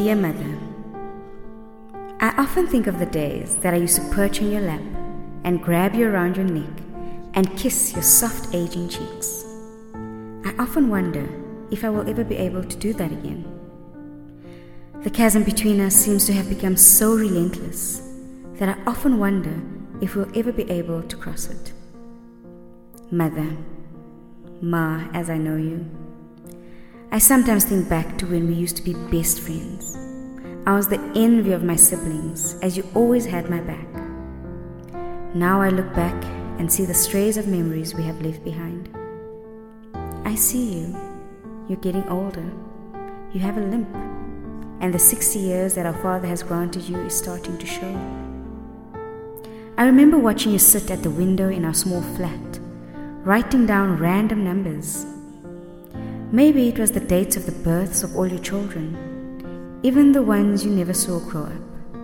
Dear Mother, I often think of the days that I used to perch on your lap and grab you around your neck and kiss your soft aging cheeks. I often wonder if I will ever be able to do that again. The chasm between us seems to have become so relentless that I often wonder if we'll ever be able to cross it. Mother, Ma, as I know you, I sometimes think back to when we used to be best friends. I was the envy of my siblings, as you always had my back. Now I look back and see the strays of memories we have left behind. I see you. You're getting older. You have a limp. And the 60 years that our Father has granted you is starting to show. I remember watching you sit at the window in our small flat, writing down random numbers. Maybe it was the dates of the births of all your children, even the ones you never saw grow up.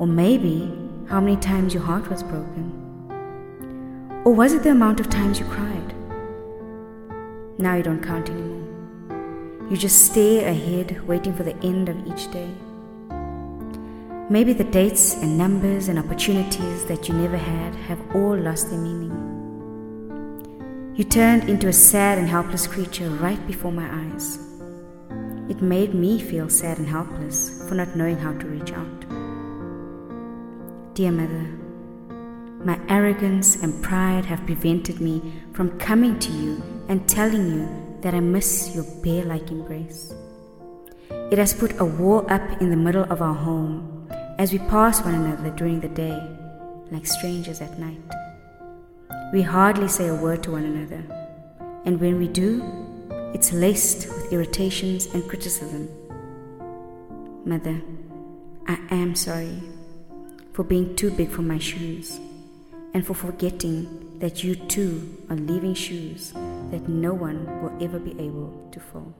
Or maybe how many times your heart was broken. Or was it the amount of times you cried? Now you don't count anymore. You just stare ahead, waiting for the end of each day. Maybe the dates and numbers and opportunities that you never had have all lost their meaning. You turned into a sad and helpless creature right before my eyes. It made me feel sad and helpless for not knowing how to reach out. Dear Mother, my arrogance and pride have prevented me from coming to you and telling you that I miss your bear like embrace. It has put a wall up in the middle of our home as we pass one another during the day, like strangers at night. We hardly say a word to one another, and when we do, it's laced with irritations and criticism. Mother, I am sorry for being too big for my shoes and for forgetting that you too are leaving shoes that no one will ever be able to fill.